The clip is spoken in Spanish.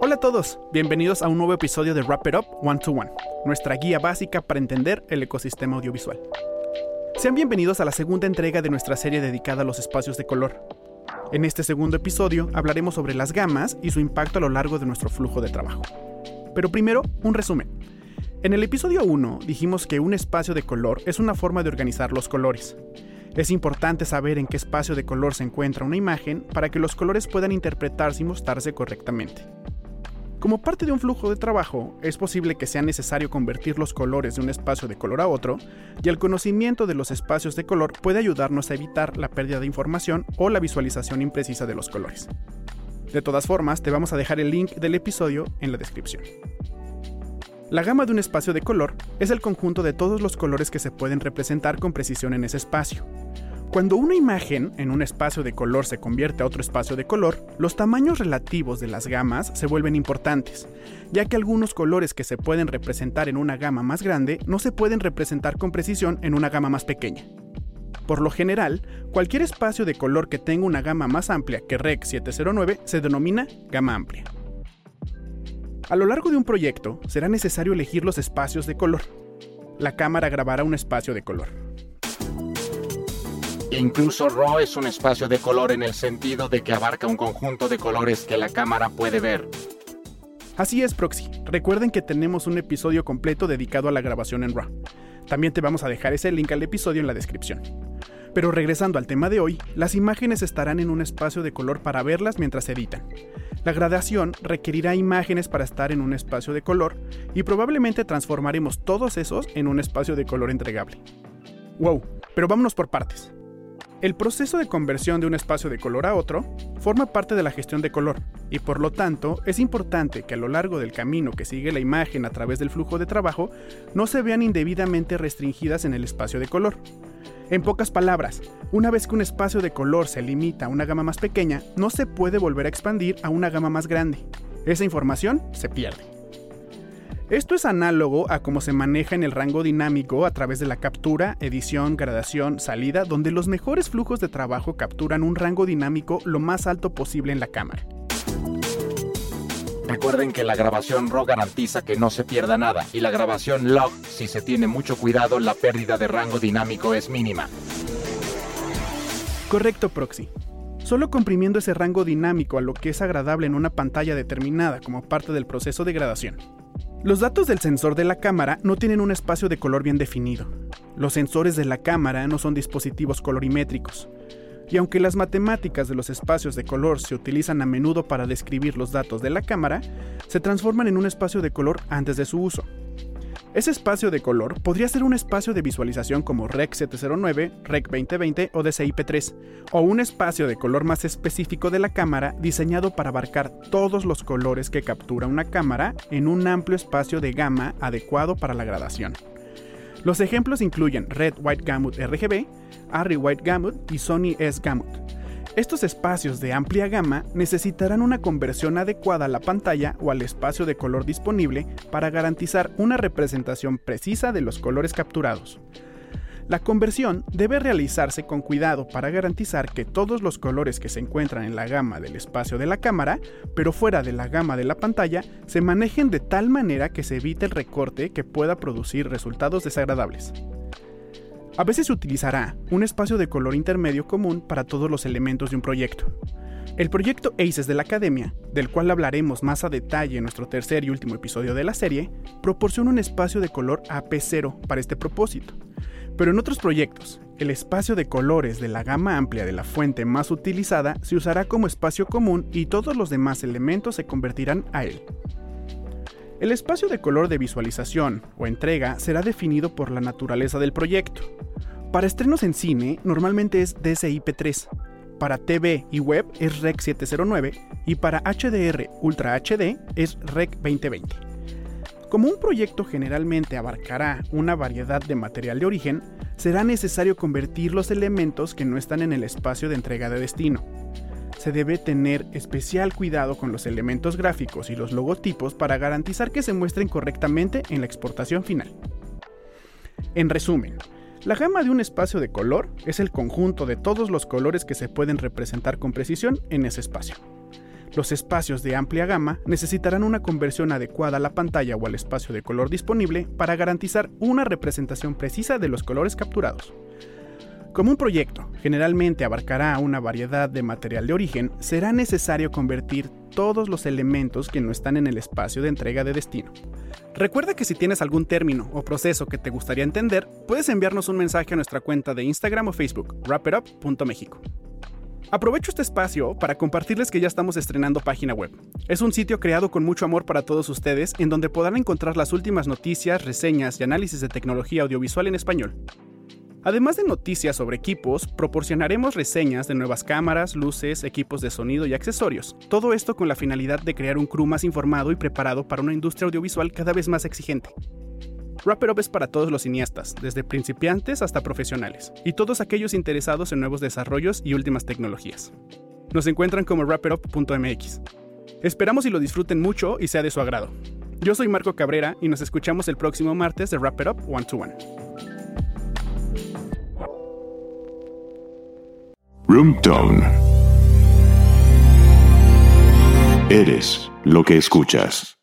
Hola a todos, bienvenidos a un nuevo episodio de Wrap It Up One to One, nuestra guía básica para entender el ecosistema audiovisual. Sean bienvenidos a la segunda entrega de nuestra serie dedicada a los espacios de color. En este segundo episodio hablaremos sobre las gamas y su impacto a lo largo de nuestro flujo de trabajo. Pero primero, un resumen. En el episodio 1 dijimos que un espacio de color es una forma de organizar los colores. Es importante saber en qué espacio de color se encuentra una imagen para que los colores puedan interpretarse y mostrarse correctamente. Como parte de un flujo de trabajo, es posible que sea necesario convertir los colores de un espacio de color a otro, y el conocimiento de los espacios de color puede ayudarnos a evitar la pérdida de información o la visualización imprecisa de los colores. De todas formas, te vamos a dejar el link del episodio en la descripción. La gama de un espacio de color es el conjunto de todos los colores que se pueden representar con precisión en ese espacio. Cuando una imagen en un espacio de color se convierte a otro espacio de color, los tamaños relativos de las gamas se vuelven importantes, ya que algunos colores que se pueden representar en una gama más grande no se pueden representar con precisión en una gama más pequeña. Por lo general, cualquier espacio de color que tenga una gama más amplia que Rec 709 se denomina gama amplia. A lo largo de un proyecto será necesario elegir los espacios de color. La cámara grabará un espacio de color. Incluso RAW es un espacio de color en el sentido de que abarca un conjunto de colores que la cámara puede ver. Así es, Proxy. Recuerden que tenemos un episodio completo dedicado a la grabación en RAW. También te vamos a dejar ese link al episodio en la descripción. Pero regresando al tema de hoy, las imágenes estarán en un espacio de color para verlas mientras se editan. La gradación requerirá imágenes para estar en un espacio de color y probablemente transformaremos todos esos en un espacio de color entregable. Wow, pero vámonos por partes. El proceso de conversión de un espacio de color a otro forma parte de la gestión de color y por lo tanto es importante que a lo largo del camino que sigue la imagen a través del flujo de trabajo no se vean indebidamente restringidas en el espacio de color. En pocas palabras, una vez que un espacio de color se limita a una gama más pequeña, no se puede volver a expandir a una gama más grande. Esa información se pierde. Esto es análogo a cómo se maneja en el rango dinámico a través de la captura, edición, gradación, salida, donde los mejores flujos de trabajo capturan un rango dinámico lo más alto posible en la cámara. Recuerden que la grabación RAW garantiza que no se pierda nada y la grabación LOG, si se tiene mucho cuidado, la pérdida de rango dinámico es mínima. Correcto, Proxy. Solo comprimiendo ese rango dinámico a lo que es agradable en una pantalla determinada como parte del proceso de gradación, los datos del sensor de la cámara no tienen un espacio de color bien definido. Los sensores de la cámara no son dispositivos colorimétricos. Y aunque las matemáticas de los espacios de color se utilizan a menudo para describir los datos de la cámara, se transforman en un espacio de color antes de su uso. Ese espacio de color podría ser un espacio de visualización como Rec 709, Rec 2020 o DCI-P3, o un espacio de color más específico de la cámara diseñado para abarcar todos los colores que captura una cámara en un amplio espacio de gama adecuado para la gradación. Los ejemplos incluyen Red White Gamut RGB, Arri White Gamut y Sony S Gamut. Estos espacios de amplia gama necesitarán una conversión adecuada a la pantalla o al espacio de color disponible para garantizar una representación precisa de los colores capturados. La conversión debe realizarse con cuidado para garantizar que todos los colores que se encuentran en la gama del espacio de la cámara, pero fuera de la gama de la pantalla, se manejen de tal manera que se evite el recorte que pueda producir resultados desagradables. A veces se utilizará un espacio de color intermedio común para todos los elementos de un proyecto. El proyecto ACES de la Academia, del cual hablaremos más a detalle en nuestro tercer y último episodio de la serie, proporciona un espacio de color AP0 para este propósito. Pero en otros proyectos, el espacio de colores de la gama amplia de la fuente más utilizada se usará como espacio común y todos los demás elementos se convertirán a él. El espacio de color de visualización o entrega será definido por la naturaleza del proyecto. Para estrenos en cine, normalmente es DCI-P3. Para TV y web es Rec 709 y para HDR Ultra HD es Rec 2020. Como un proyecto generalmente abarcará una variedad de material de origen, será necesario convertir los elementos que no están en el espacio de entrega de destino se debe tener especial cuidado con los elementos gráficos y los logotipos para garantizar que se muestren correctamente en la exportación final. En resumen, la gama de un espacio de color es el conjunto de todos los colores que se pueden representar con precisión en ese espacio. Los espacios de amplia gama necesitarán una conversión adecuada a la pantalla o al espacio de color disponible para garantizar una representación precisa de los colores capturados. Como un proyecto generalmente abarcará una variedad de material de origen, será necesario convertir todos los elementos que no están en el espacio de entrega de destino. Recuerda que si tienes algún término o proceso que te gustaría entender, puedes enviarnos un mensaje a nuestra cuenta de Instagram o Facebook, wrapitup.mexico. Aprovecho este espacio para compartirles que ya estamos estrenando página web. Es un sitio creado con mucho amor para todos ustedes en donde podrán encontrar las últimas noticias, reseñas y análisis de tecnología audiovisual en español. Además de noticias sobre equipos, proporcionaremos reseñas de nuevas cámaras, luces, equipos de sonido y accesorios. Todo esto con la finalidad de crear un crew más informado y preparado para una industria audiovisual cada vez más exigente. Wrap Up es para todos los cineastas, desde principiantes hasta profesionales, y todos aquellos interesados en nuevos desarrollos y últimas tecnologías. Nos encuentran como wrapperup.mx. Esperamos y lo disfruten mucho y sea de su agrado. Yo soy Marco Cabrera y nos escuchamos el próximo martes de Wrap It Up One to One. Roomtone. Eres lo que escuchas.